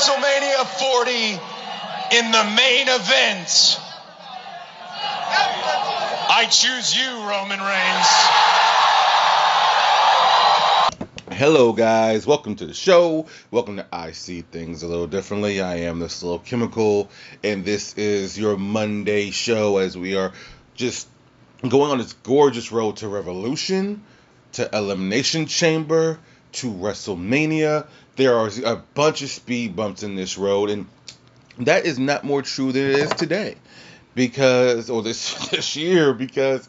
WrestleMania 40 in the main event. I choose you, Roman Reigns. Hello, guys. Welcome to the show. Welcome to I See Things a Little Differently. I am this little chemical, and this is your Monday show as we are just going on this gorgeous road to Revolution, to Elimination Chamber, to WrestleMania. There are a bunch of speed bumps in this road, and that is not more true than it is today, because or this this year, because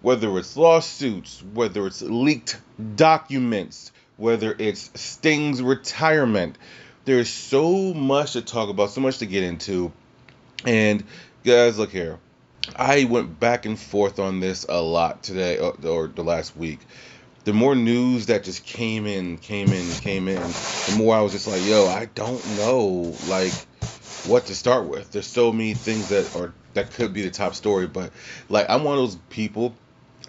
whether it's lawsuits, whether it's leaked documents, whether it's Sting's retirement, there's so much to talk about, so much to get into, and guys, look here. I went back and forth on this a lot today or, or the last week the more news that just came in, came in, came in, the more I was just like, yo, I don't know like what to start with. There's so many things that are that could be the top story, but like I'm one of those people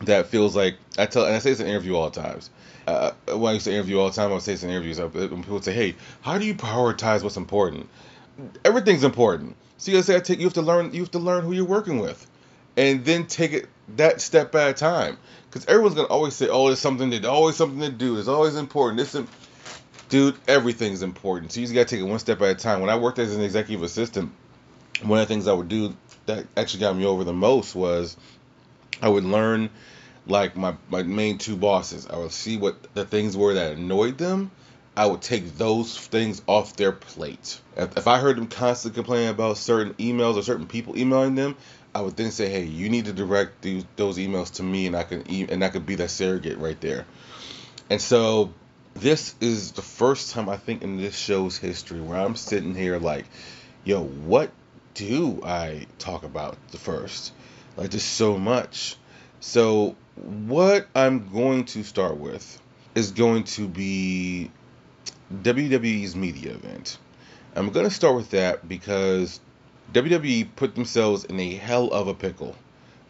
that feels like I tell and I say this in interview all the times. Uh, when I used to interview all the time, I would say this in interviews. When people say, "Hey, how do you prioritize what's important?" Everything's important. So you gotta say, I take you have to learn. You have to learn who you're working with, and then take it that step at a time because everyone's gonna always say, "Oh, there's something to always something to do. It's always important." This, dude, everything's important. So you just gotta take it one step at a time. When I worked as an executive assistant, one of the things I would do that actually got me over the most was I would learn like my my main two bosses. I would see what the things were that annoyed them. I would take those things off their plate. If, if I heard them constantly complaining about certain emails or certain people emailing them, I would then say, hey, you need to direct these, those emails to me, and I can e- and I could be that surrogate right there. And so this is the first time I think in this show's history where I'm sitting here like, yo, what do I talk about the first? Like just so much. So what I'm going to start with is going to be WWE's media event. I'm going to start with that because WWE put themselves in a hell of a pickle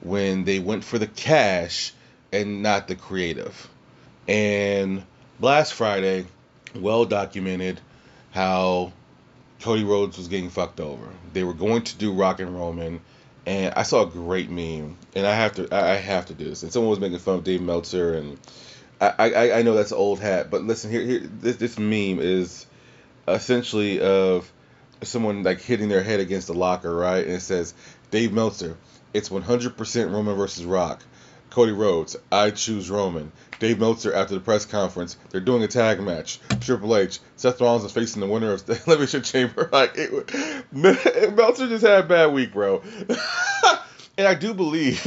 when they went for the cash and not the creative. And last Friday, well documented how Cody Rhodes was getting fucked over. They were going to do Rock and Roman, and I saw a great meme, and I have to I have to do this. And someone was making fun of Dave Meltzer, and I I, I know that's an old hat, but listen here here this this meme is essentially of someone like hitting their head against the locker, right? And it says, Dave Meltzer, it's 100% Roman versus Rock. Cody Rhodes, I choose Roman. Dave Meltzer after the press conference, they're doing a tag match. Triple H, Seth Rollins is facing the winner of the Elimination Chamber. Like it, Meltzer just had a bad week, bro. and I do believe,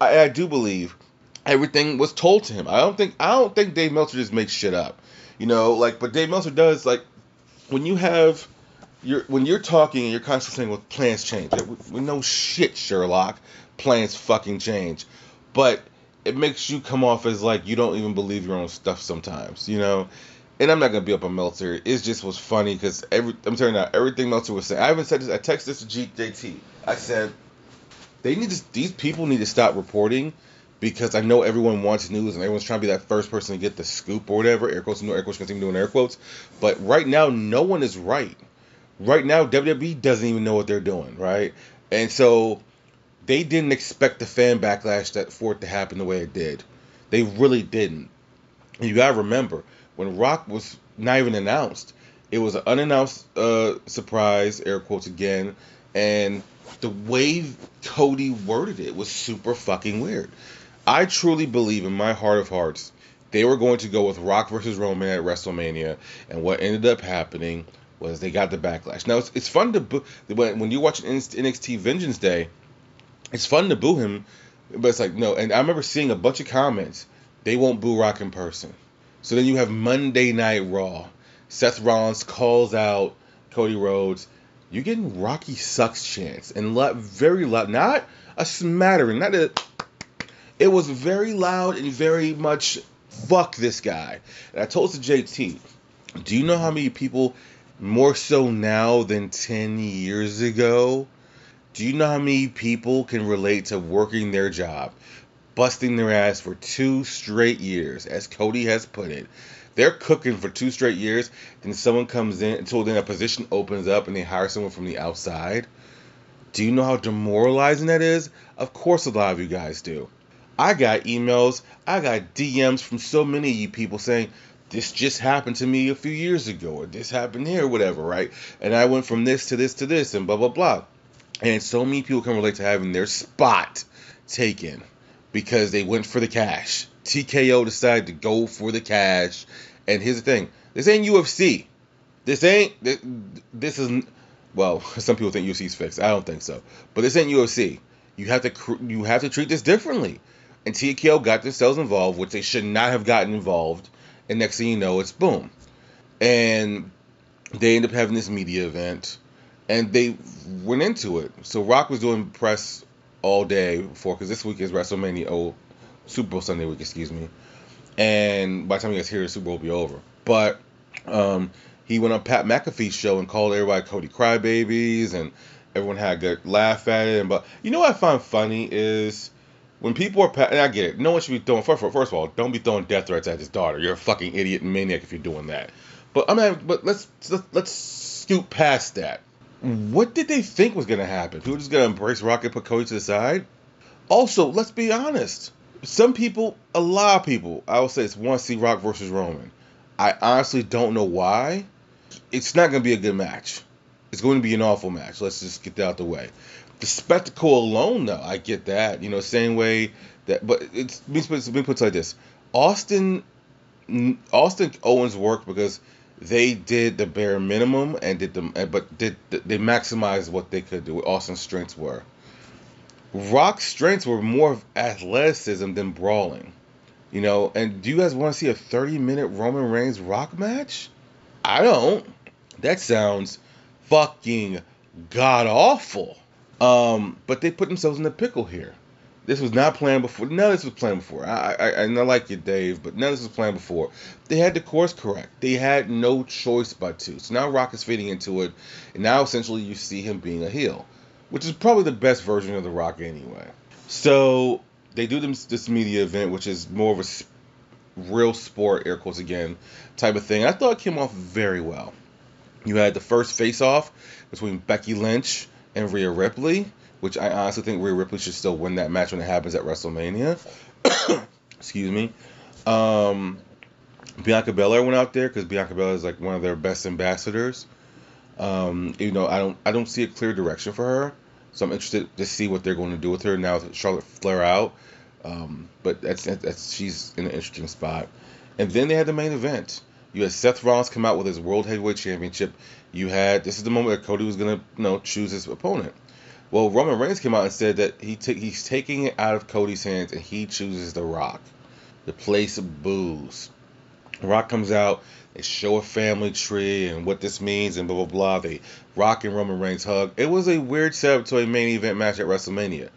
I, I do believe everything was told to him. I don't think I don't think Dave Meltzer just makes shit up. You know, like but Dave Meltzer does like when you have you're when you're talking and you're constantly saying, "Well, plans change." We, know shit, Sherlock. Plans fucking change, but it makes you come off as like you don't even believe your own stuff sometimes, you know. And I'm not gonna be up on Meltzer. It just was funny because every I'm telling you now, everything Meltzer was saying. I haven't said this. I texted this to JT. I said they need to. These people need to stop reporting because I know everyone wants news and everyone's trying to be that first person to get the scoop or whatever. Air quotes, no air quotes, continue doing air quotes. But right now, no one is right right now WWE doesn't even know what they're doing, right? And so they didn't expect the fan backlash that for it to happen the way it did. They really didn't. And you gotta remember when Rock was not even announced, it was an unannounced uh, surprise, air quotes again, and the way Cody worded it was super fucking weird. I truly believe in my heart of hearts they were going to go with Rock versus Roman at WrestleMania, and what ended up happening was they got the backlash. Now it's, it's fun to boo when when you watch NXT Vengeance Day, it's fun to boo him, but it's like no. And I remember seeing a bunch of comments. They won't boo Rock in person. So then you have Monday Night Raw. Seth Rollins calls out Cody Rhodes. You're getting Rocky sucks chance and lo- very loud, not a smattering, not a. It was very loud and very much fuck this guy. And I told to JT, do you know how many people more so now than 10 years ago. Do you know how many people can relate to working their job, busting their ass for two straight years, as Cody has put it, they're cooking for two straight years, then someone comes in until then a position opens up and they hire someone from the outside. Do you know how demoralizing that is? Of course, a lot of you guys do. I got emails, I got DMs from so many of you people saying, this just happened to me a few years ago, or this happened here, whatever, right? And I went from this to this to this, and blah, blah, blah. And so many people can relate to having their spot taken because they went for the cash. TKO decided to go for the cash. And here's the thing this ain't UFC. This ain't, this, is, well, some people think UFC's fixed. I don't think so. But this ain't UFC. You have to you have to treat this differently. And TKO got themselves involved, which they should not have gotten involved. And next thing you know, it's boom. And they end up having this media event, and they went into it. So Rock was doing press all day before, because this week is WrestleMania, oh, Super Bowl Sunday week, excuse me. And by the time you guys hear, the Super Bowl will be over. But um, he went on Pat McAfee's show and called everybody Cody crybabies, and everyone had a good laugh at it. And but you know what I find funny is when people are, and I get it, no one should be throwing. First, first of all, don't be throwing death threats at his daughter. You're a fucking idiot and maniac if you're doing that. But I'm mean, but let's let's, let's scoot past that. What did they think was gonna happen? People just gonna embrace Rocket, put Cody to the side? Also, let's be honest. Some people, a lot of people, I would say, it's to see Rock versus Roman. I honestly don't know why. It's not gonna be a good match. It's going to be an awful match. Let's just get that out of the way the spectacle alone, though, I get that. You know, same way that, but it's me put it like this: Austin, Austin Owens worked because they did the bare minimum and did the, but did they maximized what they could do. What Austin's strengths were. Rock's strengths were more of athleticism than brawling. You know, and do you guys want to see a 30 minute Roman Reigns Rock match? I don't. That sounds fucking god awful. Um, but they put themselves in a pickle here. This was not planned before. Of this was planned before. I, I, I like you, Dave, but none of this was planned before. They had the course correct. They had no choice but to. So now Rock is fitting into it, and now essentially you see him being a heel, which is probably the best version of the Rock anyway. So they do this, this media event, which is more of a real sport, air quotes again, type of thing. I thought it came off very well. You had the first face off between Becky Lynch and Rhea Ripley, which I honestly think Rhea Ripley should still win that match when it happens at WrestleMania. Excuse me. Um, Bianca Belair went out there because Bianca Belair is like one of their best ambassadors. Um, you know, I don't I don't see a clear direction for her, so I'm interested to see what they're going to do with her now Charlotte Flair out. Um, but that's, that's she's in an interesting spot. And then they had the main event. You had Seth Rollins come out with his World Heavyweight Championship. You had this is the moment that Cody was gonna you know choose his opponent. Well, Roman Reigns came out and said that he t- he's taking it out of Cody's hands and he chooses The Rock. The place of booze. Rock comes out, they show a family tree and what this means and blah blah blah. They Rock and Roman Reigns hug. It was a weird setup to a main event match at WrestleMania.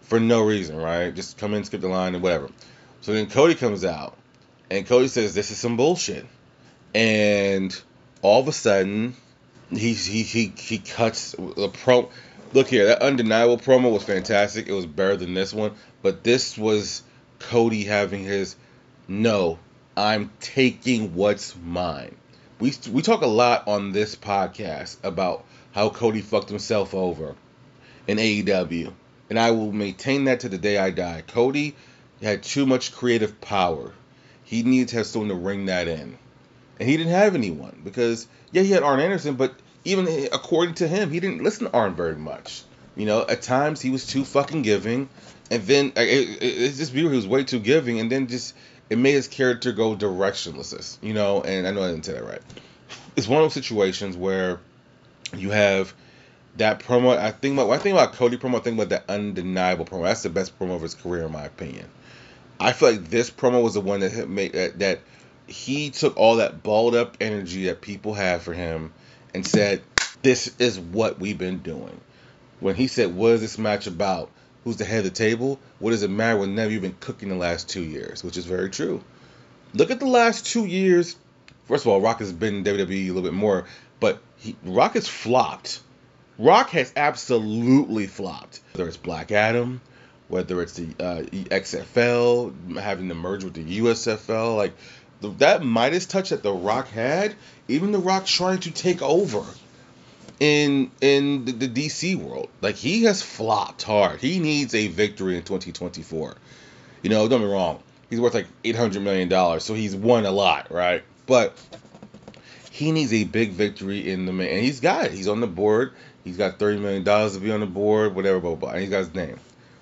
For no reason, right? Just come in, skip the line and whatever. So then Cody comes out and Cody says this is some bullshit and all of a sudden he he he, he cuts the pro. Look here, that undeniable promo was fantastic. It was better than this one, but this was Cody having his no. I'm taking what's mine. We we talk a lot on this podcast about how Cody fucked himself over in AEW, and I will maintain that to the day I die. Cody had too much creative power. He needed to have someone to ring that in and he didn't have anyone because yeah, he had Arn Anderson, but even according to him, he didn't listen to Arn very much. You know, at times he was too fucking giving, and then it, it, it's just beautiful. He was way too giving, and then just it made his character go directionless. You know, and I know I didn't say that right. It's one of those situations where you have that promo. I think about I think about Cody promo. I think about that undeniable promo. That's the best promo of his career, in my opinion. I feel like this promo was the one that made that, that he took all that balled up energy that people have for him and said, This is what we've been doing. When he said, What is this match about? Who's the head of the table? What does it matter when never you've been cooking the last two years? Which is very true. Look at the last two years. First of all, Rock has been in WWE a little bit more, but he, Rock has flopped. Rock has absolutely flopped. Whether it's Black Adam, whether it's the uh, XFL having to merge with the USFL, like that Midas touch that The Rock had, even The Rock trying to take over in in the, the DC world, like he has flopped hard. He needs a victory in 2024. You know, don't be wrong. He's worth like 800 million dollars, so he's won a lot, right? But he needs a big victory in the man. And he's got it. He's on the board. He's got 30 million dollars to be on the board, whatever, blah, blah, blah. And he's got his name.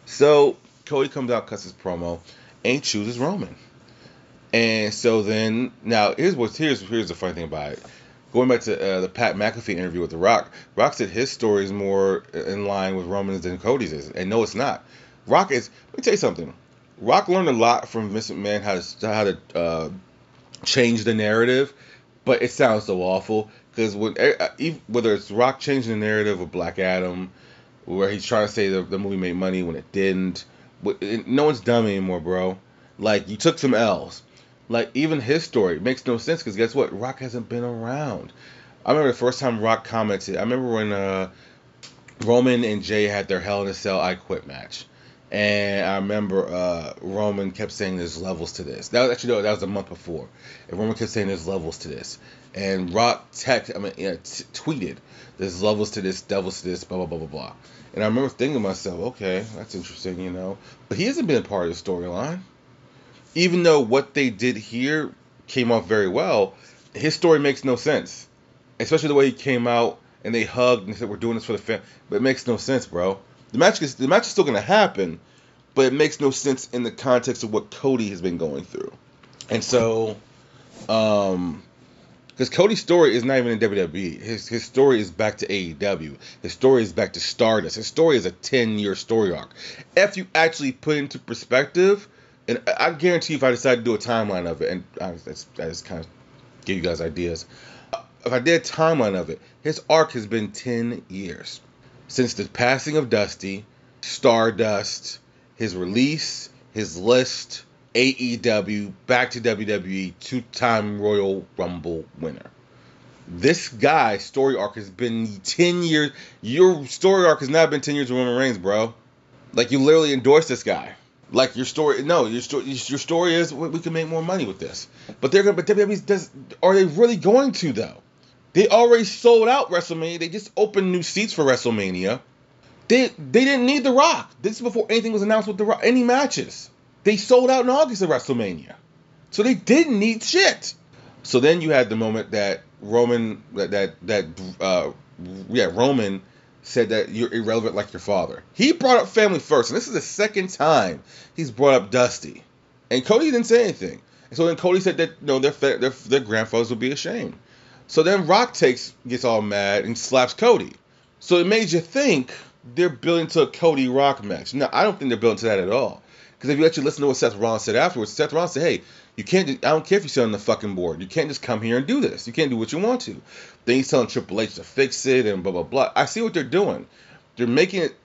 So Cody comes out, cuts his promo, and chooses Roman. And so then, now here's what's here's here's the funny thing about it. Going back to uh, the Pat McAfee interview with The Rock, Rock said his story is more in line with Roman's than Cody's is, and no, it's not. Rock is. Let me tell you something. Rock learned a lot from Vince McMahon how to how to uh, change the narrative, but it sounds so awful because when uh, whether it's Rock changing the narrative of Black Adam, where he's trying to say the, the movie made money when it didn't, no one's dumb anymore, bro. Like you took some L's. Like even his story makes no sense because guess what? Rock hasn't been around. I remember the first time Rock commented. I remember when uh, Roman and Jey had their Hell in a Cell I Quit match. And I remember uh, Roman kept saying there's levels to this. That was actually no, that was a month before. And Roman kept saying there's levels to this. And Rock text, I mean, t- tweeted there's levels to this, devils to this, blah blah blah blah blah. And I remember thinking to myself, okay, that's interesting, you know. But he hasn't been a part of the storyline even though what they did here came off very well, his story makes no sense. Especially the way he came out and they hugged and said, "We're doing this for the fan," but it makes no sense, bro. The match is the match is still gonna happen, but it makes no sense in the context of what Cody has been going through. And so, um, because Cody's story is not even in WWE. His his story is back to AEW. His story is back to Stardust. His story is a ten year story arc. If you actually put into perspective and I guarantee if I decide to do a timeline of it, and I, that's, I just kind of give you guys ideas. Uh, if I did a timeline of it, his arc has been 10 years. Since the passing of Dusty, Stardust, his release, his list, AEW, back to WWE, two time Royal Rumble winner. This guy's story arc has been 10 years. Your story arc has not been 10 years of Roman Reigns, bro. Like, you literally endorsed this guy. Like your story, no, your story, your story is we can make more money with this. But they're gonna, but WWE does. Are they really going to though? They already sold out WrestleMania. They just opened new seats for WrestleMania. They they didn't need The Rock. This is before anything was announced with The Rock. Any matches. They sold out in August of WrestleMania. So they didn't need shit. So then you had the moment that Roman that that that uh, yeah Roman said that you're irrelevant like your father. He brought up family first, and this is the second time he's brought up Dusty. And Cody didn't say anything. And so then Cody said that you know their their, their grandfathers would be ashamed. So then Rock takes gets all mad and slaps Cody. So it made you think they're building to a Cody Rock match. Now I don't think they're building to that at all. Because if you actually listen to what Seth Rollins said afterwards, Seth Rollins said, "Hey, you can't. I don't care if you sit on the fucking board. You can't just come here and do this. You can't do what you want to." Then he's telling Triple H to fix it and blah blah blah. I see what they're doing. They're making it.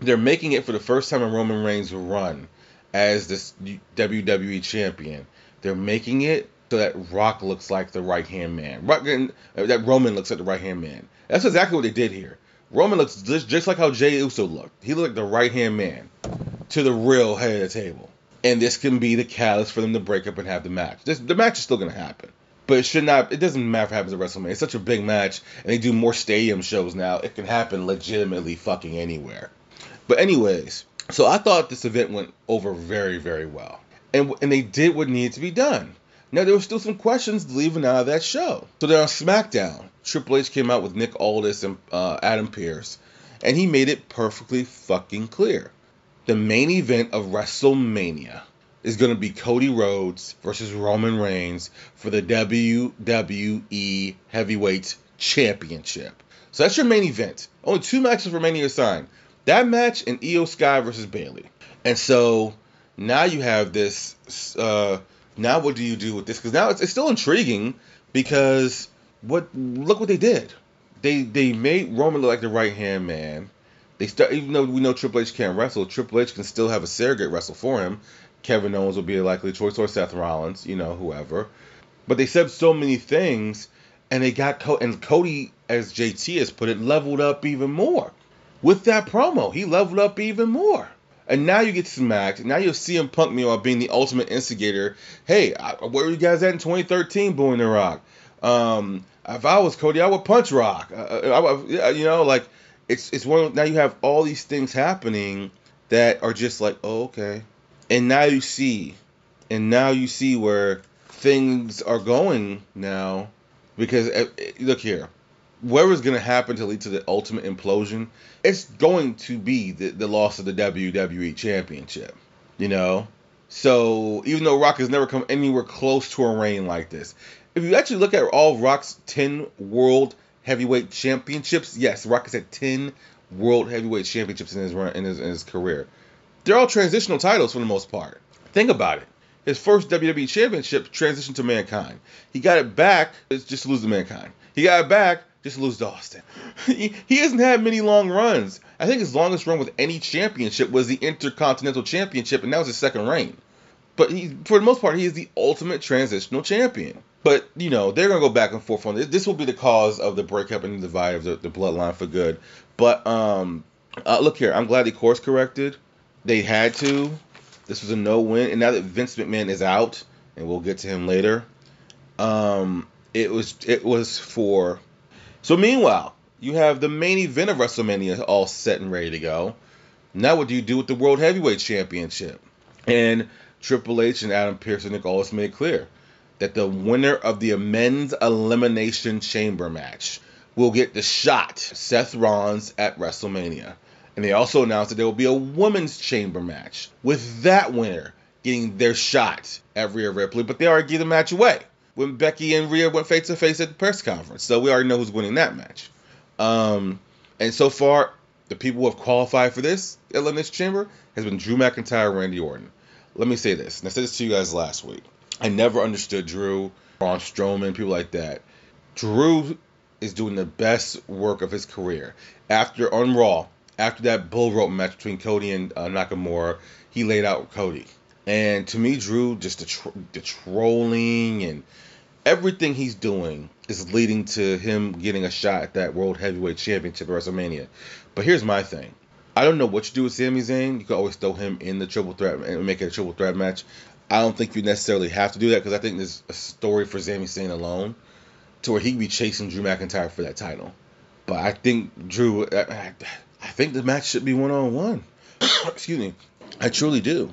They're making it for the first time in Roman Reigns' run as this WWE champion. They're making it so that Rock looks like the right hand man. Rock, uh, that Roman looks like the right hand man. That's exactly what they did here. Roman looks just, just like how Jey Uso looked. He looked like the right hand man to the real head of the table. And this can be the catalyst for them to break up and have the match. This, the match is still going to happen. But it should not. It doesn't matter if it happens at WrestleMania. It's such a big match, and they do more stadium shows now. It can happen legitimately fucking anywhere. But anyways, so I thought this event went over very, very well, and and they did what needed to be done. Now there were still some questions leaving out of that show. So then on SmackDown, Triple H came out with Nick Aldis and uh, Adam Pearce, and he made it perfectly fucking clear. The main event of WrestleMania is going to be Cody Rhodes versus Roman Reigns for the WWE Heavyweight Championship. So that's your main event. Only two matches remaining assigned. That match and Iyo Sky versus Bayley. And so now you have this. Uh, now what do you do with this? Because now it's, it's still intriguing because what look what they did. They they made Roman look like the right hand man. They start even though we know Triple H can't wrestle, Triple H can still have a surrogate wrestle for him. Kevin Owens will be a likely choice, or Seth Rollins, you know, whoever. But they said so many things, and they got Co- and Cody, as JT has put it, leveled up even more with that promo. He leveled up even more. And now you get smacked. Now you have CM Punk me meanwhile being the ultimate instigator. Hey, I, where were you guys at in 2013, booing the Rock? Um, if I was Cody, I would punch Rock. Uh, uh I, I, you know, like it's it's one. Now you have all these things happening that are just like, oh, okay. And now you see, and now you see where things are going now, because uh, look here, whatever's going to happen to lead to the ultimate implosion, it's going to be the, the loss of the WWE Championship. You know, so even though Rock has never come anywhere close to a reign like this, if you actually look at all Rock's 10 world heavyweight championships, yes, Rock has had 10 world heavyweight championships in his run in his, in his career. They're all transitional titles for the most part. Think about it. His first WWE championship transitioned to Mankind. He got it back just to lose to Mankind. He got it back just to lose to Austin. he, he hasn't had many long runs. I think his longest run with any championship was the Intercontinental Championship, and that was his second reign. But he, for the most part, he is the ultimate transitional champion. But you know they're gonna go back and forth on this. This will be the cause of the breakup and the divide of the, the bloodline for good. But um, uh, look here, I'm glad they course corrected. They had to. This was a no win, and now that Vince McMahon is out, and we'll get to him later. Um, it was it was for. So meanwhile, you have the main event of WrestleMania all set and ready to go. Now, what do you do with the World Heavyweight Championship? And Triple H and Adam Pearce and Nick Aldis made clear that the winner of the men's elimination chamber match will get the shot Seth Rollins at WrestleMania. And they also announced that there will be a women's chamber match with that winner getting their shot at Rhea Ripley, but they already gave the match away when Becky and Rhea went face to face at the press conference. So we already know who's winning that match. Um, and so far, the people who have qualified for this Elimination Chamber has been Drew McIntyre, and Randy Orton. Let me say this, and I said this to you guys last week. I never understood Drew, Braun Strowman, people like that. Drew is doing the best work of his career. After on Raw, after that bull rope match between Cody and uh, Nakamura, he laid out Cody. And to me, Drew, just the, the trolling and everything he's doing is leading to him getting a shot at that World Heavyweight Championship at WrestleMania. But here's my thing. I don't know what you do with Sami Zayn. You could always throw him in the triple threat and make it a triple threat match. I don't think you necessarily have to do that because I think there's a story for Sami Zayn alone to where he be chasing Drew McIntyre for that title. But I think Drew, I, I think the match should be one on one. Excuse me, I truly do.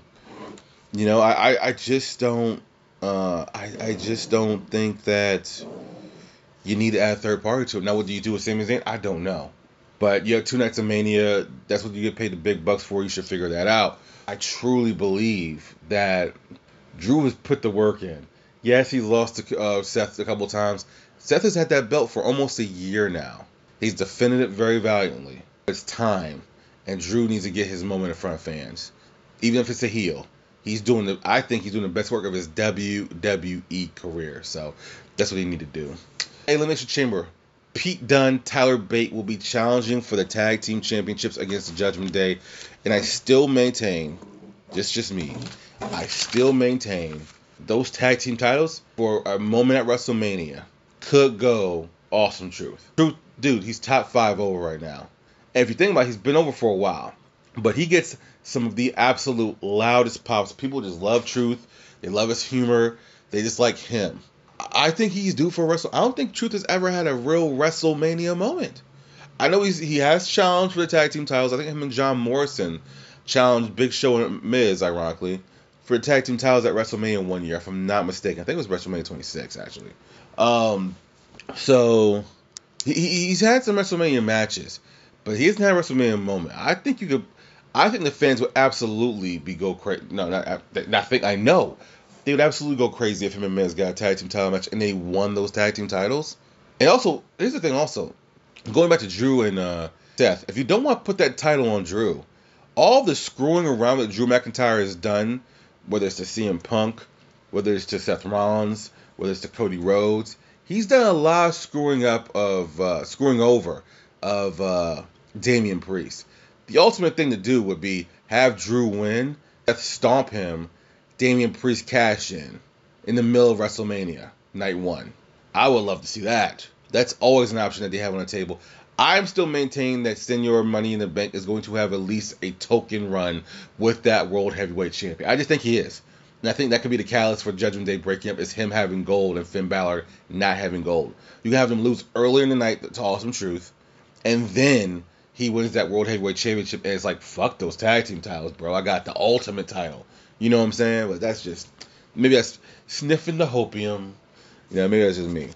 You know, I, I, I just don't, uh, I, I just don't think that you need to add a third party to it. Now, what do you do with Sami Zayn? I don't know. But you have two nights of Mania. That's what you get paid the big bucks for. You should figure that out. I truly believe that Drew has put the work in. Yes, he's lost to uh, Seth a couple times. Seth has had that belt for almost a year now. He's defended it very valiantly. It's time, and Drew needs to get his moment in front of fans, even if it's a heel. He's doing the. I think he's doing the best work of his WWE career. So that's what he need to do. Elimination Chamber. Pete Dunne, Tyler Bate will be challenging for the tag team championships against Judgment Day, and I still maintain, just just me, I still maintain those tag team titles for a moment at WrestleMania could go awesome truth. Truth, dude, he's top five over right now. And if you think about it, he's been over for a while. But he gets some of the absolute loudest pops. People just love truth. They love his humor. They just like him. I think he's due for Wrestle. I don't think Truth has ever had a real WrestleMania moment. I know he's he has challenged for the tag team titles. I think him and John Morrison challenged Big Show and Miz, ironically for the tag team titles at WrestleMania one year, if I'm not mistaken. I think it was WrestleMania 26 actually. Um, so he, he's had some WrestleMania matches, but he hasn't had a WrestleMania moment. I think you could. I think the fans would absolutely be go crazy. No, not, I think I know they would absolutely go crazy if him and Miz got a tag team title match and they won those tag team titles. And also, here's the thing. Also, going back to Drew and uh, Seth, if you don't want to put that title on Drew, all the screwing around that Drew McIntyre has done whether it's to CM Punk, whether it's to Seth Rollins, whether it's to Cody Rhodes. He's done a lot of screwing up of uh, screwing over of uh, Damian Priest. The ultimate thing to do would be have Drew win, Seth stomp him, Damian Priest cash in in the middle of WrestleMania night one. I would love to see that. That's always an option that they have on the table. I'm still maintaining that Senor Money in the Bank is going to have at least a token run with that World Heavyweight Champion. I just think he is. And I think that could be the catalyst for Judgment Day breaking up is him having gold and Finn Balor not having gold. You have them lose earlier in the night to Awesome Truth, and then he wins that World Heavyweight Championship, and it's like, fuck those tag team titles, bro. I got the Ultimate title. You know what I'm saying? But that's just, maybe that's sniffing the hopium. Yeah, maybe that's just me.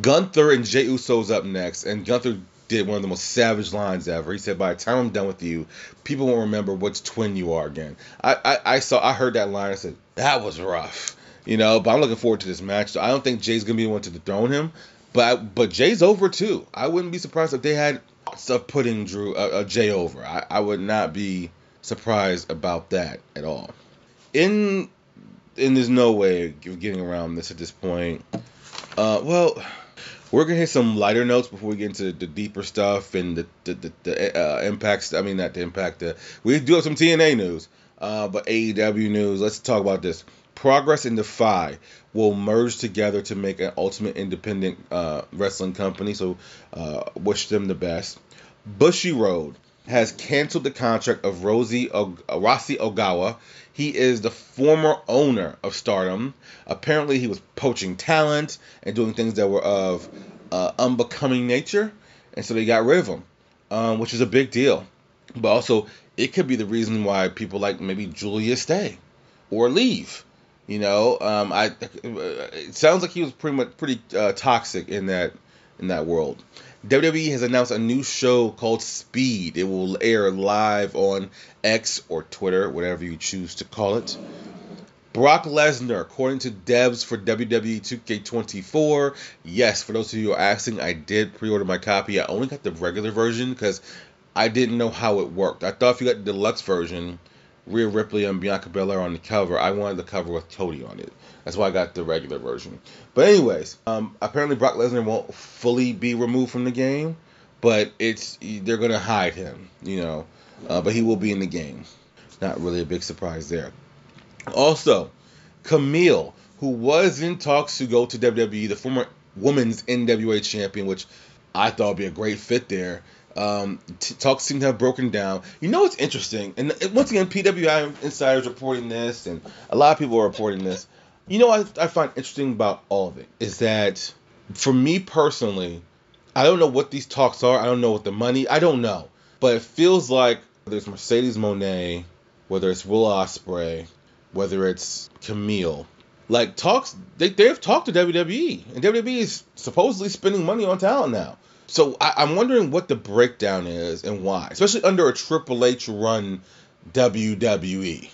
Gunther and Jey Uso's up next, and Gunther did one of the most savage lines ever. He said, "By the time I'm done with you, people won't remember which twin you are again." I, I, I saw, I heard that line. I said, "That was rough," you know. But I'm looking forward to this match. So I don't think Jey's gonna be the one to dethrone him, but but Jey's over too. I wouldn't be surprised if they had stuff putting Drew uh, uh, Jey over. I, I would not be surprised about that at all. In and there's no way of getting around this at this point. Uh, well, we're gonna hit some lighter notes before we get into the deeper stuff and the the, the, the uh, impacts. I mean, not the impact. The, we do have some TNA news, uh, but AEW news. Let's talk about this. Progress and Defy will merge together to make an ultimate independent uh, wrestling company. So, uh, wish them the best. Bushiroad has canceled the contract of Rosie o- Rossy Ogawa. He is the former owner of Stardom. Apparently, he was poaching talent and doing things that were of uh, unbecoming nature, and so they got rid of him, um, which is a big deal. But also, it could be the reason why people like maybe Julia stay or leave. You know, um, I it sounds like he was pretty much pretty uh, toxic in that in that world. WWE has announced a new show called Speed. It will air live on X or Twitter, whatever you choose to call it. Brock Lesnar, according to devs for WWE 2K24. Yes, for those of you who are asking, I did pre order my copy. I only got the regular version because I didn't know how it worked. I thought if you got the deluxe version, Rhea Ripley and Bianca Belair on the cover, I wanted the cover with Cody on it. That's why I got the regular version. But anyways, um, apparently Brock Lesnar won't fully be removed from the game, but it's they're gonna hide him, you know. Uh, but he will be in the game. Not really a big surprise there. Also, Kamille, who was in talks to go to WWE, the former women's NWA champion, which I thought would be a great fit there. Um, t- talks seem to have broken down. You know what's interesting, and once again, PWI insiders reporting this, and a lot of people are reporting this. You know what I find interesting about all of it is that for me personally, I don't know what these talks are. I don't know what the money. I don't know, but it feels like whether it's Mercedes Moné, whether it's Will Ospreay, whether it's Kamille, like talks they they've talked to WWE, and WWE is supposedly spending money on talent now. So I, I'm wondering what the breakdown is and why, especially under a Triple H run WWE.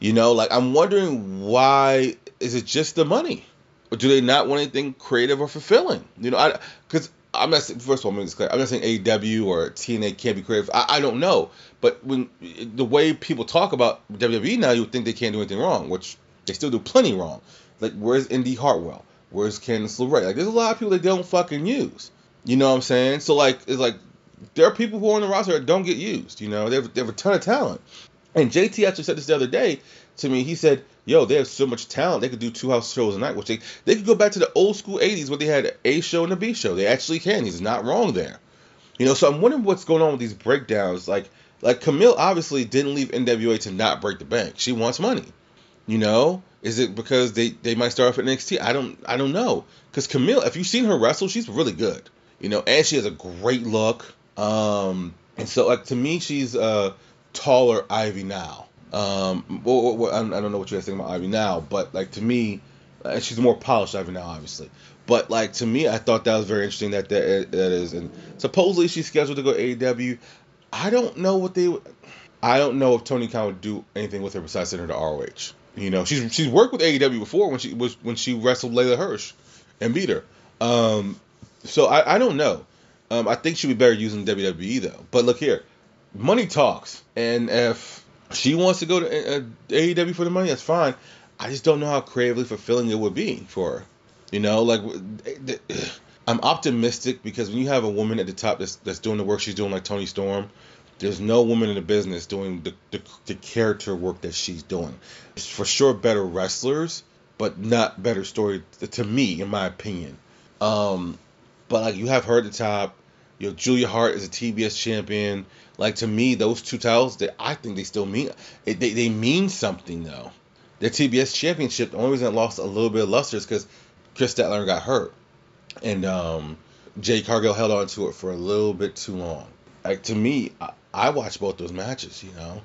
You know, like I'm wondering why is it just the money, or do they not want anything creative or fulfilling? You know, I because I'm not first of all, I'm, clear, I'm not saying AEW or TNA can't be creative. I, I don't know, but when the way people talk about WWE now, you would think they can't do anything wrong, which they still do plenty wrong. Like where's Indi Hartwell? Where's Candice LeRae? Like there's a lot of people they don't fucking use. You know what I'm saying? So like it's like there are people who are on the roster that don't get used. You know, they have, they have a ton of talent. And JT actually said this the other day to me. He said, "Yo, they have so much talent. They could do two house shows a night, which they they could go back to the old school '80s where they had a show and a B show. They actually can. He's not wrong there. You know, so I'm wondering what's going on with these breakdowns. Like like Kamille obviously didn't leave NWA to not break the bank. She wants money. You know, is it because they they might start off at NXT? I don't I don't know. Because Kamille, if you've seen her wrestle, she's really good. You know, and she has a great look. Um, and so like to me, she's a taller Ivy Nile. Um, well, well, I don't know what you guys think about Ivy Nile, but like to me, uh, she's more polished Ivy Nile, obviously. But like to me, I thought that was very interesting that that, that is, and supposedly she's scheduled to go AEW. I don't know what they. I don't know if Tony Khan would do anything with her besides send her to ROH. You know, she's she's worked with AEW before when she was when she wrestled Leyla Hirsch and beat her. Um, so I, I don't know. Um, I think she'd be better using WWE though. But look here, money talks, and if she wants to go to uh, AEW for the money, that's fine. I just don't know how creatively fulfilling it would be for her. You know, like I'm optimistic because when you have a woman at the top that's that's doing the work she's doing, like Toni Storm, there's no woman in the business doing the, the, the character work that she's doing. It's for sure better wrestlers, but not better story to me, in my opinion. Um, but like you have at the top, You know, Julia Hart is a TBS champion. Like to me, those two titles, that I think they still mean they, they mean something though. The TBS championship, the only reason it lost a little bit of luster is because Kris Statlander got hurt, and um, Jade Cargill held on to it for a little bit too long. Like to me, I, I watched both those matches, you know.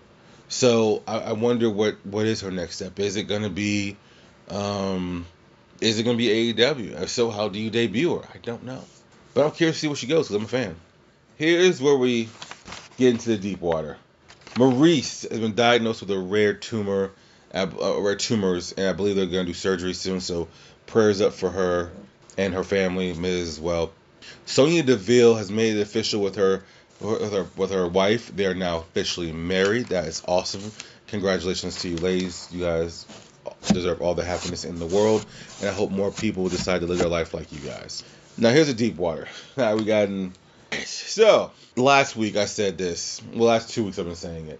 So I, I wonder what what is her next step. Is it gonna be, um, is it gonna be AEW? If so, how do you debut her? I don't know, but I'm curious to see where she goes because I'm a fan. Here's where we get into the deep water. Maurice has been diagnosed with a rare tumor, uh, rare tumors, and I believe they're gonna do surgery soon. So prayers up for her and her family, Ms. as well. Sonya Deville has made it official with her with her with her wife. They are now officially married. That is awesome. Congratulations to you, ladies. You guys deserve all the happiness in the world, and I hope more people decide to live their life like you guys. Now here's a deep water. Now we got in. So last week I said this. Well, last two weeks I've been saying it.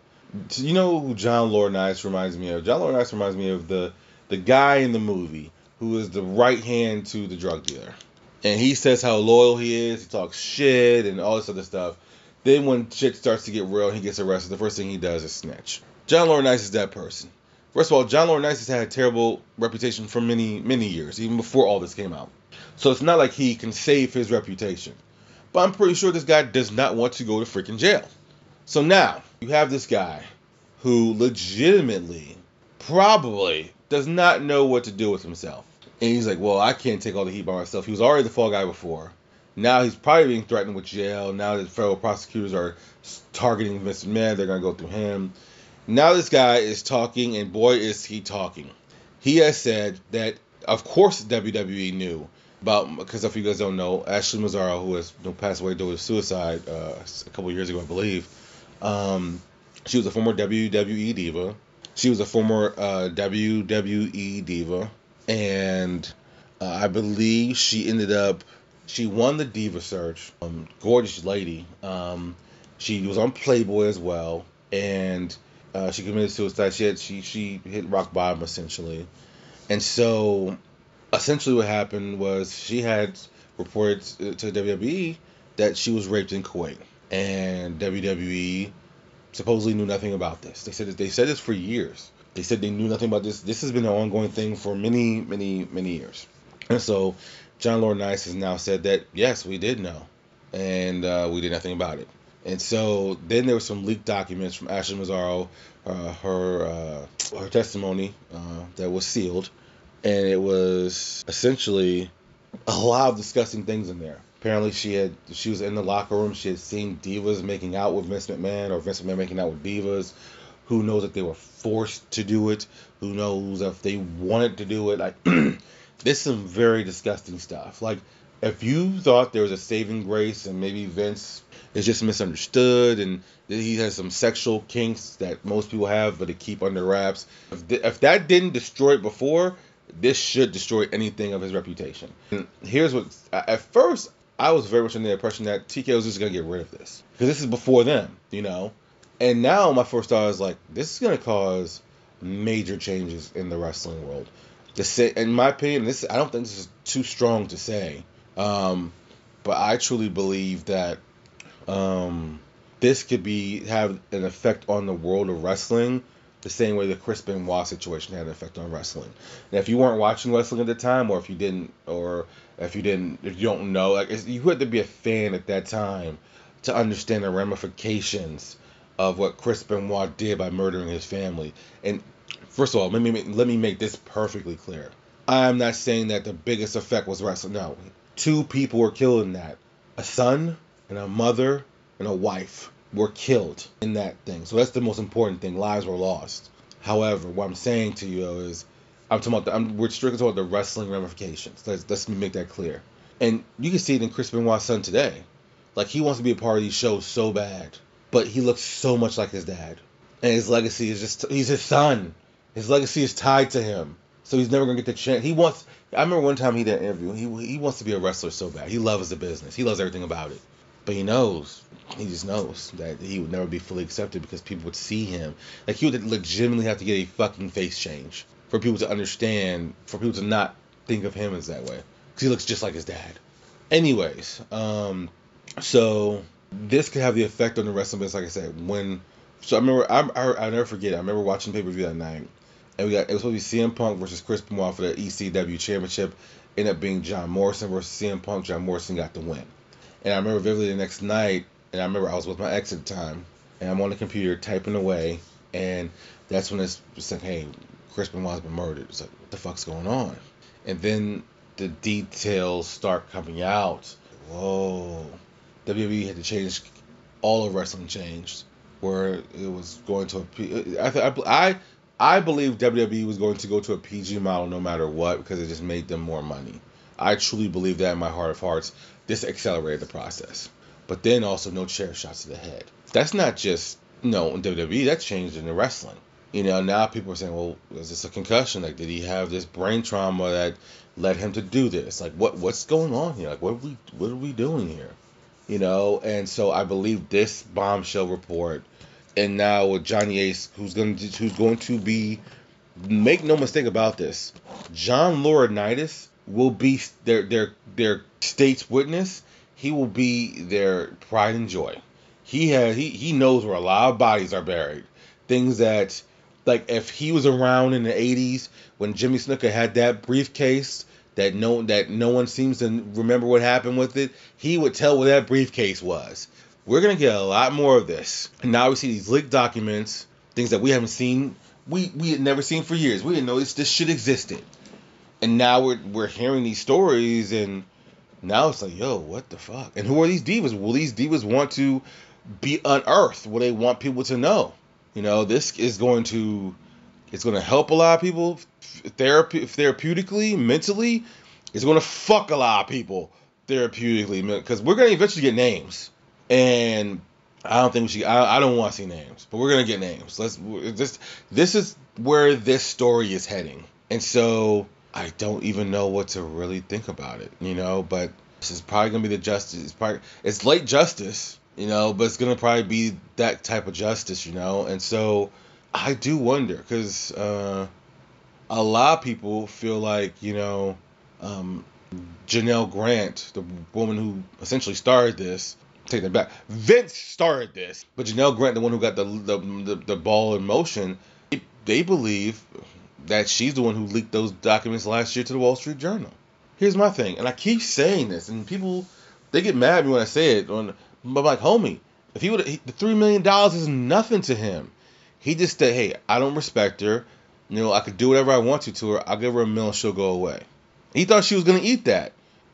You know John Laurinaitis reminds me of? John Laurinaitis reminds me of the the guy in the movie who is the right hand to the drug dealer. And he says how loyal he is, he talks shit and all this other stuff. Then when shit starts to get real he gets arrested, the first thing he does is snitch. John Laurinaitis is that person. First of all, John Laurinaitis has had a terrible reputation for many, many years, even before all this came out. So it's not like he can save his reputation. But I'm pretty sure this guy does not want to go to freaking jail. So now, you have this guy who legitimately, probably, does not know what to do with himself. And he's like, well, I can't take all the heat by myself. He was already the fall guy before. Now he's probably being threatened with jail. Now that federal prosecutors are targeting Mr. McMahon, they're going to go through him. Now this guy is talking, and boy, is he talking. He has said that, of course, WWE knew about, because if you guys don't know, Ashley Massaro, who has passed away due to suicide uh, a couple years ago, I believe, um, she was a former WWE diva. She was a former uh, WWE diva and uh, I believe she ended up she won the diva search. Um, gorgeous lady. Um, she was on Playboy as well, and uh, she committed suicide. She had, she she hit rock bottom essentially, and so essentially what happened was she had reported to WWE that she was raped in Kuwait, and WWE supposedly knew nothing about this. They said they said this for years. They said they knew nothing about this. This has been an ongoing thing for many, many, many years. And so John Laurinaitis has now said that yes, we did know, and uh, we did nothing about it. And so then there were some leaked documents from Ashley Massaro, uh, her uh, her testimony uh, that was sealed, and it was essentially a lot of disgusting things in there. Apparently, she had she was in the locker room. She had seen divas making out with Vince McMahon, or Vince McMahon making out with divas. Who knows if they were forced to do it? Who knows if they wanted to do it? Like, this is some very disgusting stuff. Like, if you thought there was a saving grace and maybe Vince is just misunderstood and he has some sexual kinks that most people have but to keep under wraps, if, th- if that didn't destroy it before, this should destroy anything of his reputation. And here's what at first I was very much under the impression that TK was just gonna get rid of this because this is before them, you know. And now my first thought is like, this is gonna cause major changes in the wrestling world. To say, in my opinion, this I don't think this is too strong to say, um, but I truly believe that um, this could be have an effect on the world of wrestling the same way the Chris Benoit situation had an effect on wrestling. And if you weren't watching wrestling at the time, or if you didn't, or if you didn't, if you don't know, like you had to be a fan at that time to understand the ramifications of what Chris Benoit did by murdering his family. And first of all, let me let me make this perfectly clear. I am not saying that the biggest effect was wrestling. No, two people were killed in that. A son and a mother and a wife were killed in that thing. So that's the most important thing. Lives were lost. However, what I'm saying to you is, I'm talking about the, I'm, we're strictly talking about the wrestling ramifications. Let's, let's make that clear. And you can see it in Chris Benoit's son today. Like he wants to be a part of these shows so bad but he looks so much like his dad. And his legacy is just he's his son. His legacy is tied to him. So he's never gonna get the chance. He wants. I remember one time he did an interview. He he wants to be a wrestler so bad. He loves the business. He loves everything about it. But he knows. He just knows that he would never be fully accepted because people would see him. Like he would legitimately have to get a fucking face change for people to understand. For people to not think of him as that way. Because he looks just like his dad. Anyways, um, So this could have the effect on the wrestling business, like I said, when. So I remember, I, I, I never forget. I remember watching pay per view that night, and we got it was supposed to be CM Punk versus Chris Benoit for the ECW Championship. Ended up being John Morrison versus CM Punk. John Morrison got the win. And I remember vividly the next night, and I remember I was with my ex at the time, and I'm on the computer typing away, and that's when it's, like, hey, Chris Benoit's been murdered. It's like, what the fuck's going on? And then the details start coming out. Whoa. WWE had to change, all of wrestling changed, where it was going to a. I, I, I believe WWE was going to go to a PG model no matter what because it just made them more money. I truly believe that in my heart of hearts. This accelerated the process. But then also no chair shots to the head. That's not just you no know, in WWE. That's changed in the wrestling. You know now people are saying, well, is this a concussion? Like, did he have this brain trauma that led him to do this? Like, what what's going on here? Like, what are we what are we doing here? You know, and so I believe this bombshell report, and now with Johnny Ace, who's going to who's going to be, make no mistake about this, John Laurinaitis will be their their their state's witness. He will be their pride and joy. He has he he knows where a lot of bodies are buried. Things that like if he was around in the 80s when Jimmy Snuka had that briefcase that no that no one seems to remember what happened with it, he would tell where that briefcase was. We're gonna get a lot more of this. And now we see these leaked documents, things that we haven't seen, we we had never seen for years. We didn't know this, this shit existed. And now we're we're hearing these stories and now it's like yo what the fuck? And who are these divas? Will these divas want to be unearthed? Will they want people to know? You know this is going to it's going to help a lot of people therapy therapeutically mentally. It's going to fuck a lot of people therapeutically because we're going to eventually get names and I don't think we should. I, I don't want to see names, but we're gonna get names. Let's. This. This is where this story is heading, and so I don't even know what to really think about it, you know. But this is probably gonna be the justice. It's probably it's late justice, you know, but it's gonna probably be that type of justice, you know. And so I do wonder because uh, a lot of people feel like you know um, Janelle Grant, the woman who essentially started this. Take that back. Vince started this, but Janelle Grant, the one who got the the, the, the ball in motion, they believe that she's the one who leaked those documents last year to the Wall Street Journal. Here's my thing, and I keep saying this, and people they get mad at me when I say it. On, but I'm like, homie, if he would, the three million dollars is nothing to him. He just said, hey, I don't respect her. You know, I could do whatever I want to to her. I'll give her a meal she'll go away. He thought she was gonna eat that.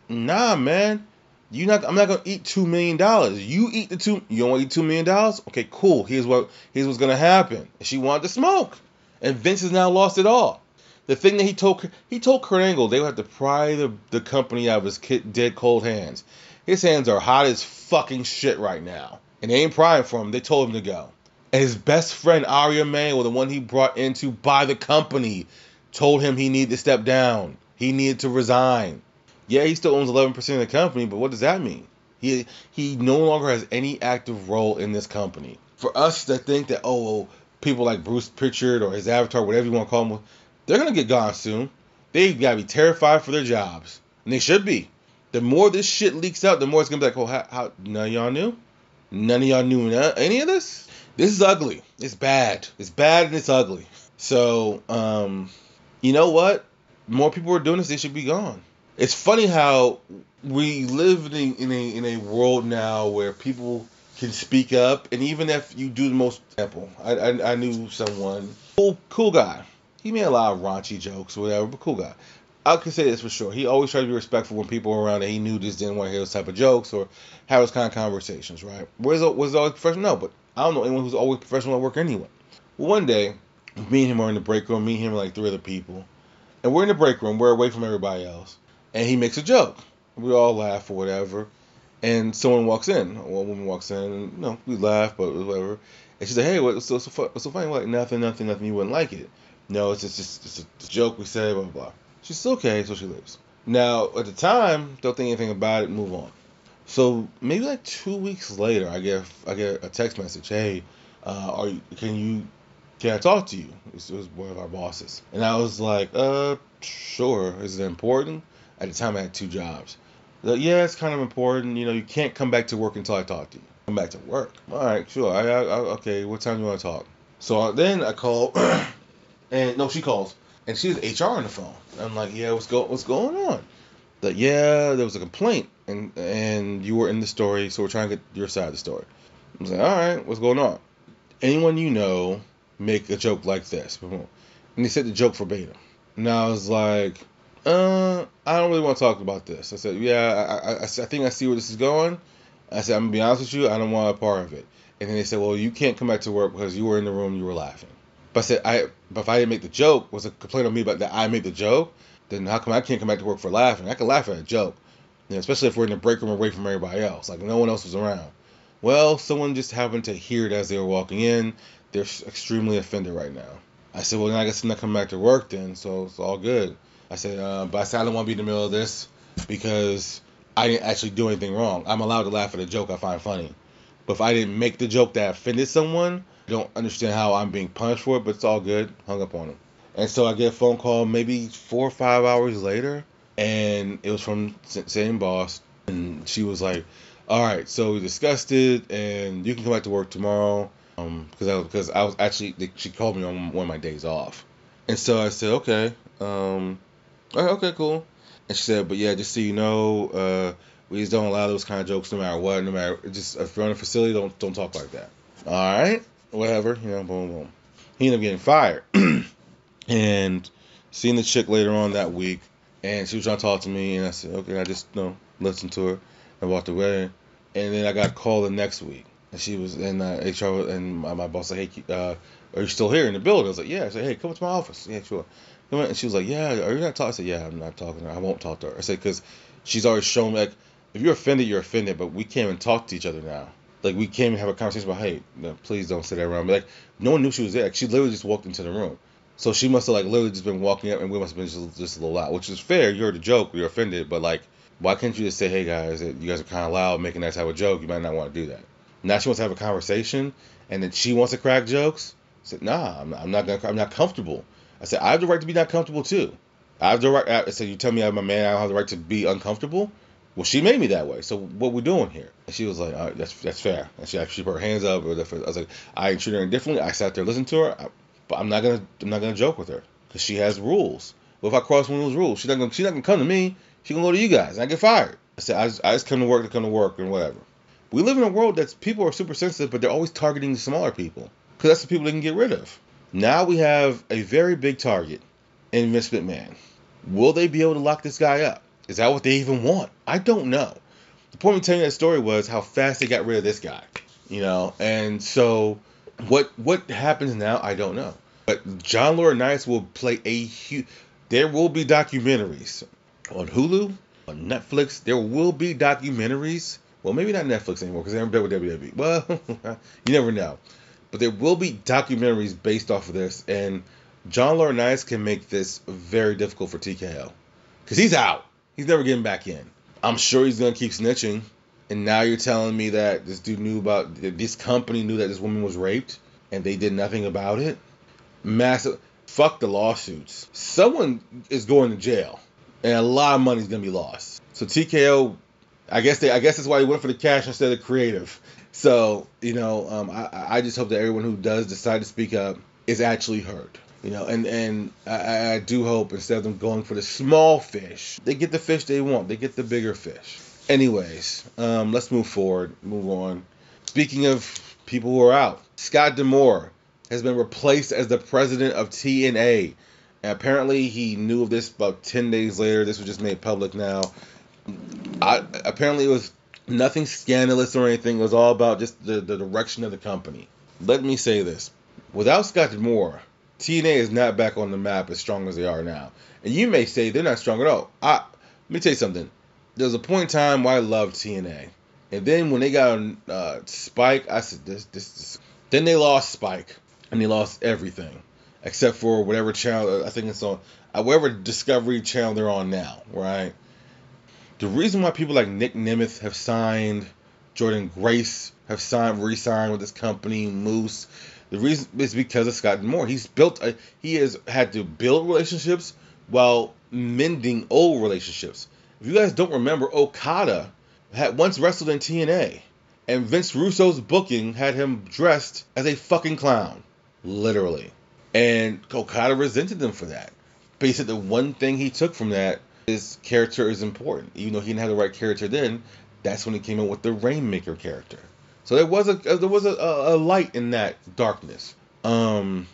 Nah, man. You not I'm not gonna eat two million dollars. You eat the two you don't want to eat two million dollars? Okay, cool. Here's what here's what's gonna happen. She wanted to smoke and Vince has now lost it all. The thing that he told he told Kurt Angle they would have to pry the, the company out of his dead cold hands. His hands are hot as fucking shit right now, and they ain't prying for him. They told him to go. And his best friend Arya May, or the one he brought in to buy the company, told him he needed to step down. He needed to resign. Yeah, he still owns 11% of the company, but what does that mean? He he no longer has any active role in this company. For us to think that oh well, people like Bruce Pritchard or his avatar, whatever you want to call them, they're gonna get gone soon. They've gotta be terrified for their jobs, and they should be. The more this shit leaks out, the more it's gonna be like, oh, how, how none of y'all knew? None of y'all knew any of this? This is ugly. It's bad. It's bad and it's ugly. So, um, you know what? More people are doing this. They should be gone. It's funny how we live in a, in a, in a world now where people can speak up, and even if you do the most example, I, I, I knew someone cool cool guy. He made a lot of raunchy jokes or whatever, but cool guy. I can say this for sure. He always tried to be respectful when people were around and he knew just didn't want to hear those type of jokes or have those kind of conversations, right? Was was always professional? No, but I don't know anyone who's always professional at work anyway. Well, one day, me and him are in the break room. Me and him like three other people, and we're in the break room. We're away from everybody else, and he makes a joke. We all laugh or whatever and someone walks in. A woman walks in, and you know, we laugh, but whatever. And she's like, "Hey, what's so, so, what's so funny? We're like, nothing, nothing, nothing. You wouldn't like it. No, it's just, just, a joke we say, blah, blah, blah. She's okay, so she leaves. Now, at the time, don't think anything about it, move on. So maybe like two weeks later, I get I get a text message. Hey, uh, are you, can you can I talk to you? It was one of our bosses, and I was like, uh, sure. Is it important? At the time, I had two jobs. Like, yeah, it's kind of important. You know, you can't come back to work until I talk to you. Come back to work. All right, sure. I, I, okay. What time do you want to talk? So then I call, and no, she calls, and she was HR on the phone. I'm like, yeah, what's go what's going on? Like, yeah, there was a complaint, and and you were in the story, so we're trying to get your side of the story. I was like, all right, what's going on? Anyone you know make a joke like this? And he said the joke verbatim. And I was like, uh, I don't really want to talk about this. I said, yeah, I, I, I think I see where this is going. I said, I'm gonna be honest with you, I don't want a part of it. And then they said, well, you can't come back to work because you were in the room, you were laughing. But I said, I, but if I didn't make the joke, was a complaint on me about that I made the joke, then how come I can't come back to work for laughing? I can laugh at a joke, you know, especially if we're in the break room away from everybody else, like no one else was around. Well, someone just happened to hear it as they were walking in. They're extremely offended right now. I said, well, then I guess I'm not coming back to work then, so it's all good. I said, uh, but I said I don't want to be in the middle of this because I didn't actually do anything wrong. I'm allowed to laugh at a joke I find funny. But if I didn't make the joke that offended someone, I don't understand how I'm being punished for it, but it's all good. Hung up on him. And so I get a phone call maybe four or five hours later, and it was from same boss, and she was like, "All right, so we discussed it, and you can come back to work tomorrow." Um, because I because I was actually she called me on one of my days off, and so I said, "Okay, um, okay, cool." And she said, "But yeah, just so you know, uh, we just don't allow those kind of jokes, no matter what, no matter just if you're in a facility, don't don't talk like that." All right, whatever, you know, boom, boom. He ended up getting fired. and seeing the chick later on that week, and she was trying to talk to me, and I said, okay, I just you know listened to her and walked away, and then I got called the next week, and she was in uh, HR, and my, my boss said, hey, uh, are you still here in the building? I was like, yeah. I said, hey, come to my office. Yeah, sure. And she was like, yeah, are you not talking? I said, yeah, I'm not talking to her. I won't talk to her. I said, because she's always shown like, if you're offended, you're offended, but we can't even talk to each other now. Like, we can't even have a conversation about, hey, no, please don't sit around me. Like, no one knew she was there. Like, she literally just walked into the room. So she must have like literally just been walking up, and we must have been just, just a little loud, which is fair. You heard a joke, you're offended, but like, why can't you just say, "Hey guys, you guys are kind of loud, making that type of joke. You might not want to do that." Now she wants to have a conversation, and then she wants to crack jokes. I said, "Nah, I'm I'm not gonna, I'm not comfortable." I said, "I have the right to be not comfortable too. I have the right." I said, "You tell me I'm a man, I don't have the right to be uncomfortable." Well, she made me that way. So what we doing here? And she was like, that's that's fair. And she she put her hands up. I was like, I treat her indifferently. I sat there, listened to her, but I'm not gonna I'm not gonna joke with her because she has rules. But if I cross one of those rules, she's not gonna she's not gonna come to me. She gonna go to you guys, and I get fired. I said I just, I just come to work to come to work and whatever. We live in a world that's people are super sensitive, but they're always targeting the smaller people because that's the people they can get rid of. Now we have a very big target in Vince McMahon. Will they be able to lock this guy up? Is that what they even want? I don't know. The point of telling that story was how fast they got rid of this guy, you know. And so, what what happens now? I don't know. But John Laurinaitis will play a huge. There will be documentaries on Hulu, on Netflix. There will be documentaries. Well, maybe not Netflix anymore because they're in WWE. Well, you never know. But there will be documentaries based off of this, and John Laurinaitis can make this very difficult for TKO because he's out. He's never getting back in. I'm sure he's gonna keep snitching. And now you're telling me that this dude knew about this company knew that this woman was raped and they did nothing about it massive. Fuck the lawsuits. Someone is going to jail, and a lot of money is gonna be lost. So TKO, I guess they, I guess that's why he went for the cash instead of creative. So you know, um, I, I just hope that everyone who does decide to speak up is actually heard. You know, and and I, I do hope instead of them going for the small fish, they get the fish they want. They get the bigger fish. Anyways, um, let's move forward. Move on. Speaking of people who are out, Scott D'Amore has been replaced as the president of TNA. And apparently, he knew of this about 10 days later. This was just made public now. I, apparently, it was nothing scandalous or anything. It was all about just the, the direction of the company. Let me say this without Scott D'Amore, TNA is not back on the map as strong as they are now. And you may say they're not strong at all. I, let me tell you something. There's a point in time where I loved TNA. And then when they got uh, Spike, I said, this, this, this. Then they lost Spike and they lost everything except for whatever channel I think it's on, whatever Discovery channel they're on now, right? The reason why people like Nick Nemeth have signed, Jordynne Grace have signed, re-signed with this company, Moose, the reason is because of Scott D'Amore. He's built, a, he has had to build relationships while mending old relationships. If you guys don't remember, Okada had once wrestled in TNA, and Vince Russo's booking had him dressed as a fucking clown, literally. And Okada resented them for that. But he said the one thing he took from that is character is important. Even though he didn't have the right character then, that's when he came in with the Rainmaker character. So there was a there was a, a light in that darkness. Um,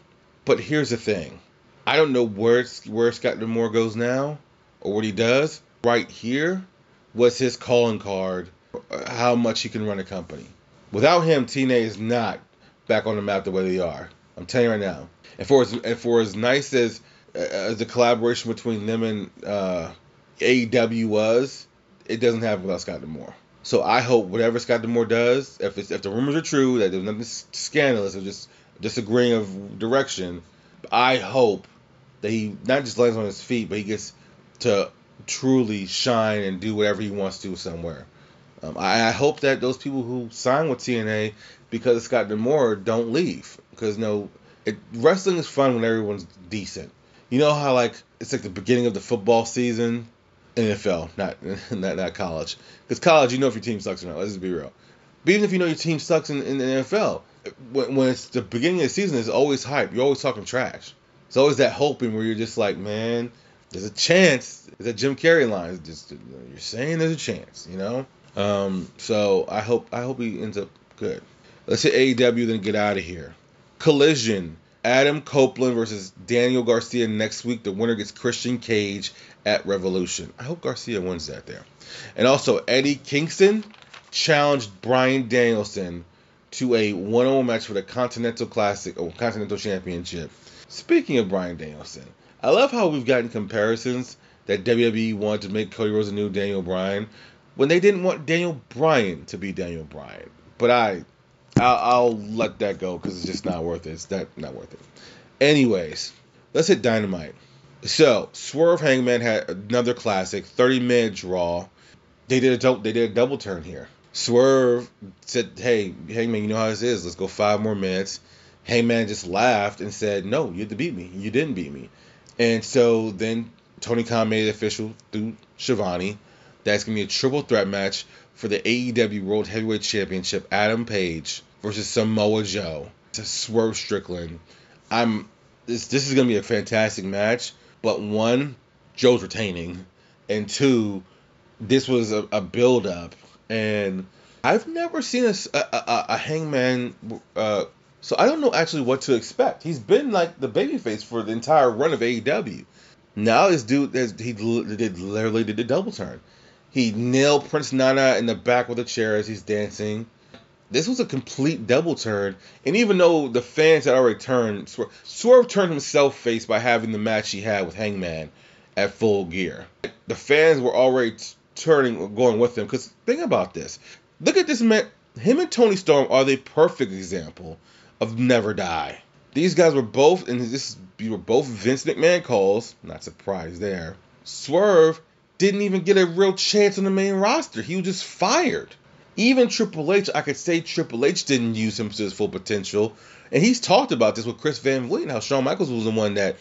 but here's the thing, I don't know where where Scott D'Amore goes now or what he does. Right here was his calling card, how much he can run a company. Without him, TNA is not back on the map the way they are. I'm telling you right now. And for as and for as nice as as the collaboration between them and uh, AEW was, it doesn't have without Scott D'Amore. So I hope whatever Scott D'Amore does, if if the rumors are true that there's nothing scandalous or just disagreeing of direction, I hope that he not just lands on his feet, but he gets to truly shine and do whatever he wants to somewhere. Um, I, I, hope that those people who sign with TNA because of Scott D'Amore don't leave because no, it, wrestling is fun when everyone's decent. You know how like it's like the beginning of the football season, NFL, not not not college. Because college, you know if your team sucks or not. Let's just be real. But even if you know your team sucks in, in the NFL, when, when it's the beginning of the season, it's always hype. You're always talking trash. It's always that hoping where you're just like, man, there's a chance. It's a Jim Carrey line. Just you're saying there's a chance, you know. Um, so I hope I hope he ends up good. Let's hit AEW, then get out of here. Collision. Adam Copeland versus Daniel Garcia next week. The winner gets Christian Cage at Revolution. I hope Garcia wins that there. And also Eddie Kingston challenged Bryan Danielson to a one-on-one match for the Continental Classic or Continental Championship. Speaking of Bryan Danielson, I love how we've gotten comparisons that WWE wanted to make Cody Rhodes a new Daniel Bryan when they didn't want Daniel Bryan to be Daniel Bryan. But I, I'll, I'll let that go because it's just not worth it. It's that not worth it. Anyways, let's hit Dynamite. So Swerve Hangman had another classic, 30 minute draw. They did a double, they did a double turn here. Swerve said, "Hey, Hangman, you know how this is. Let's go five more minutes." Hangman just laughed and said, "No, you had to beat me. You didn't beat me." And so then Tony Khan made it official through Schiavone. That's gonna be a triple threat match for the AEW World Heavyweight Championship. Adam Page versus Samoa Joe to Swerve Strickland. I'm this this is gonna be a fantastic match. But one, Joe's retaining, and two, this was a, a build up, and I've never seen a a, a, a Hangman. Uh, so I don't know actually what to expect. He's been like the babyface for the entire run of AEW. Now this dude, he did literally did a double turn. He nailed Prince Nana in the back with a chair as he's dancing. This was a complete double turn, and even though the fans had already turned, Swerve, Swerve turned himself face by having the match he had with Hangman at Full Gear. The fans were already t- turning, going with him. Because think about this. Look at this man. Him and Toni Storm are the perfect example of never die. These guys were both, and this you were both Vince McMahon calls. Not surprised there. Swerve didn't even get a real chance on the main roster. He was just fired. Even Triple H, I could say Triple H didn't use him to his full potential. And he's talked about this with Chris Van Vliet, how Shawn Michaels was the one that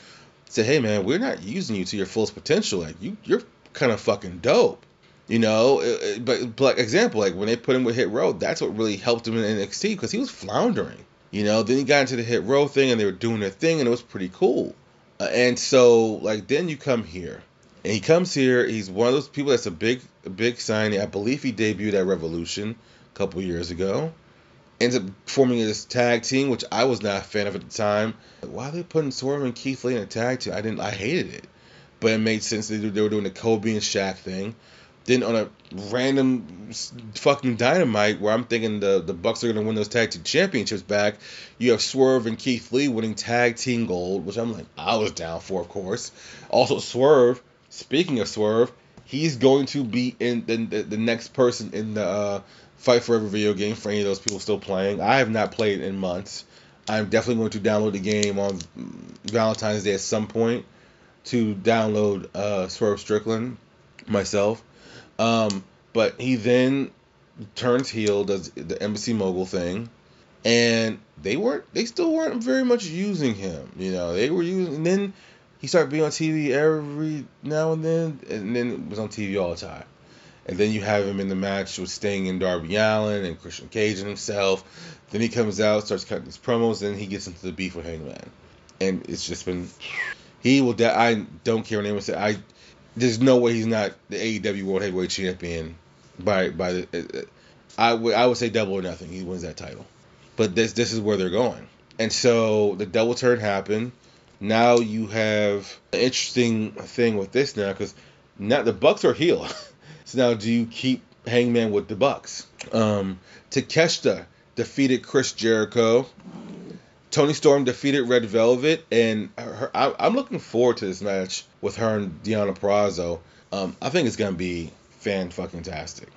said, "Hey man, we're not using you to your fullest potential. Like you, you're kind of fucking dope." You know, but, but like example, like when they put him with Hit Row, that's what really helped him in NXT because he was floundering. You know, then he got into the Hit Row thing and they were doing their thing and it was pretty cool. Uh, and so like then you come here and he comes here. He's one of those people that's a big, big signing. I believe he debuted at Revolution a couple years ago. Ends up forming this tag team, which I was not a fan of at the time. Why are they putting Swerve and Keith Lee in a tag team? I didn't. I hated it, but it made sense. They, they were doing the Kobe and Shaq thing. Then on a random fucking dynamite where I'm thinking the the Bucks are gonna win those tag team championships back, you have Swerve and Keith Lee winning tag team gold, which I'm like I was down for, of course. Also Swerve Speaking of Swerve, he's going to be in the, the, the next person in the uh, Fight Forever video game for any of those people still playing. I have not played in months. I'm definitely going to download the game on Valentine's Day at some point to download uh, Swerve Strickland myself. Um, but he then turns heel, does the Embassy Mogul thing, and they weren't, they still weren't very much using him. You know, they were using. And then he started being on TV every now and then, and then was on TV all the time. And then you have him in the match with Sting and Darby Allin and Christian Cage and himself. Then he comes out, starts cutting his promos, then he gets into the beef with Hangman. And it's just been he will. De- I don't care what anyone says. I there's no way he's not the AEW World Heavyweight Champion by by the. Uh, I would I would say double or nothing. He wins that title, but this this is where they're going. And so the double turn happened. Now you have an interesting thing with this now because now the Bucks are heel. so now do you keep Hangman with the Bucks? Um, Takeshita defeated Chris Jericho. Toni Storm defeated Red Velvet, and her, I, am looking forward to this match with her and Deonna Purrazzo. Um, I think it's gonna be fan fucking tastic.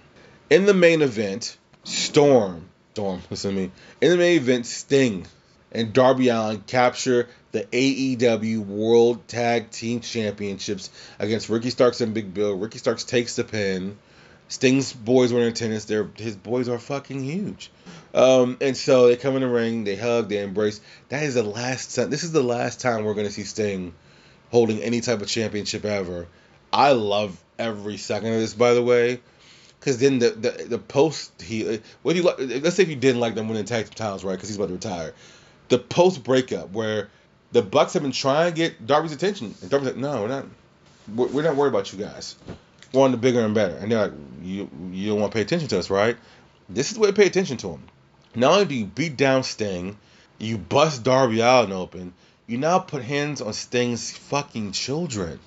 In the main event, Storm, Storm, listen to me. In the main event, Sting and Darby Allin capture the AEW World Tag Team Championships against Ricky Starks and Big Bill. Ricky Starks takes the pin. Sting's boys were in attendance. They're, his boys are fucking huge. Um, and so they come in the ring, they hug, they embrace. That is the last time. This is the last time we're going to see Sting holding any type of championship ever. I love every second of this, by the way. Because then the, the the post he what you let's say if you didn't like them winning tag titles right because he's about to retire, the post breakup where the Bucks have been trying to get Darby's attention. And Darby's like no we're not we're, we're not worried about you guys. We're on the bigger and better. And they're like you you don't want to pay attention to us right? This is the way to pay attention to him not only do you beat down Sting you bust Darby Allin open you now put hands on Sting's fucking children.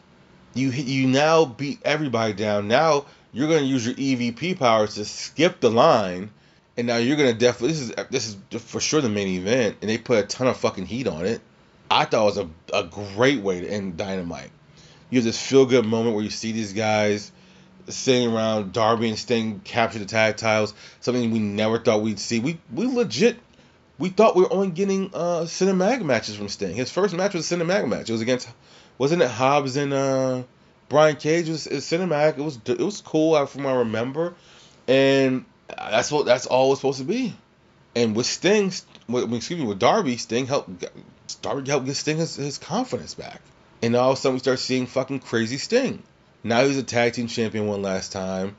You you now beat everybody down. Now you're to use your EVP powers to skip the line, and now you're to definitely this is this is for sure the main event, and they put a ton of fucking heat on it. I thought it was a, a great way to end Dynamite. You have this feel good moment where you see these guys sitting around Darby and Sting capture the tag titles, something we never thought we'd see. We we legit we thought we were only getting uh cinematic matches from Sting. His first match was a cinematic match. It was against wasn't it Hobbs and uh Brian Cage was, was cinematic. It was it was cool from what I remember, and that's what that's all it was supposed to be. And with Sting, with, excuse me, with Darby, Sting helped Darby help get Sting his, his confidence back. And all of a sudden we start seeing fucking crazy Sting. Now he's a tag team champion one last time.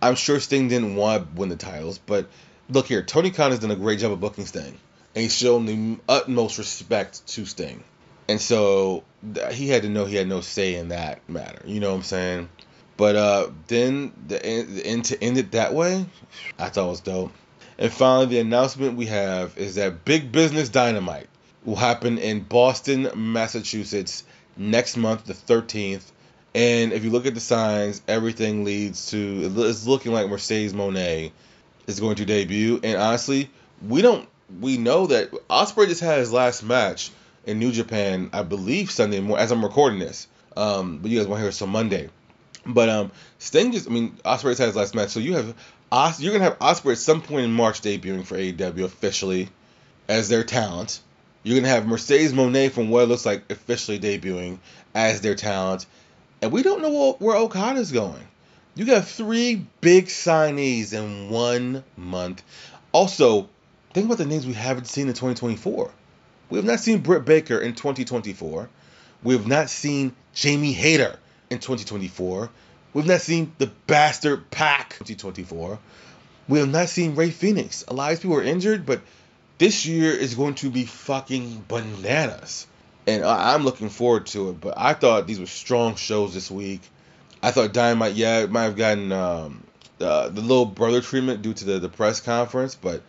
I'm sure Sting didn't want to win the titles, but look here, Tony Khan has done a great job of booking Sting, and he's shown the utmost respect to Sting. And so he had to know he had no say in that matter. You know what I'm saying? But uh, then the end, the end to end it that way, I thought was dope. And finally, the announcement we have is that Big Business Dynamite will happen in Boston, Massachusetts next month, the 13th. And if you look at the signs, everything leads to it's looking like Mercedes Moné is going to debut. And honestly, we don't we know that Ospreay just had his last match in New Japan, I believe Sunday morning, as I'm recording this. Um, but you guys won't hear it till Monday. But um, Sting just, I mean, Ospreay's had his last match, so you have Os, you're gonna have Ospreay at some point in March debuting for AEW officially as their talent. You're gonna have Mercedes Moné from what it looks like officially debuting as their talent, and we don't know where Okada's going. You got three big signees in one month. Also, think about the names we haven't seen in 2024. We have not seen Britt Baker in 2024. We have not seen Jamie Hayter in 2024. We've not seen the Bastard PAC 2024. We have not seen Rey Fénix. A lot of people are injured, but this year is going to be fucking bananas. And I'm looking forward to it. But I thought these were strong shows this week. I thought Dynamite, yeah, it might have gotten um, uh, the little brother treatment due to the, the press conference, but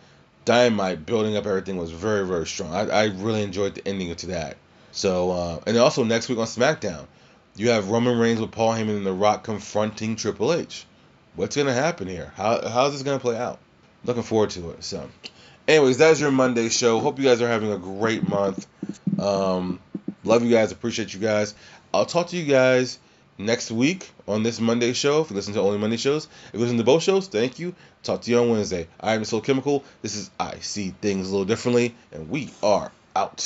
Dynamite building up everything was very very strong. I, I really enjoyed the ending to that. So uh, and also next week on SmackDown, you have Roman Reigns with Paul Heyman and The Rock confronting Triple H. What's gonna happen here? How how's this gonna play out? Looking forward to it. So, anyways, that's your Monday show. Hope you guys are having a great month. Um, love you guys. Appreciate you guys. I'll talk to you guys next week on this Monday show. If you listen to only Monday shows, if you listen to both shows, thank you. Talk to you on Wednesday. I am Soul Chemical. This is I See Things a Little Differently, and we are out.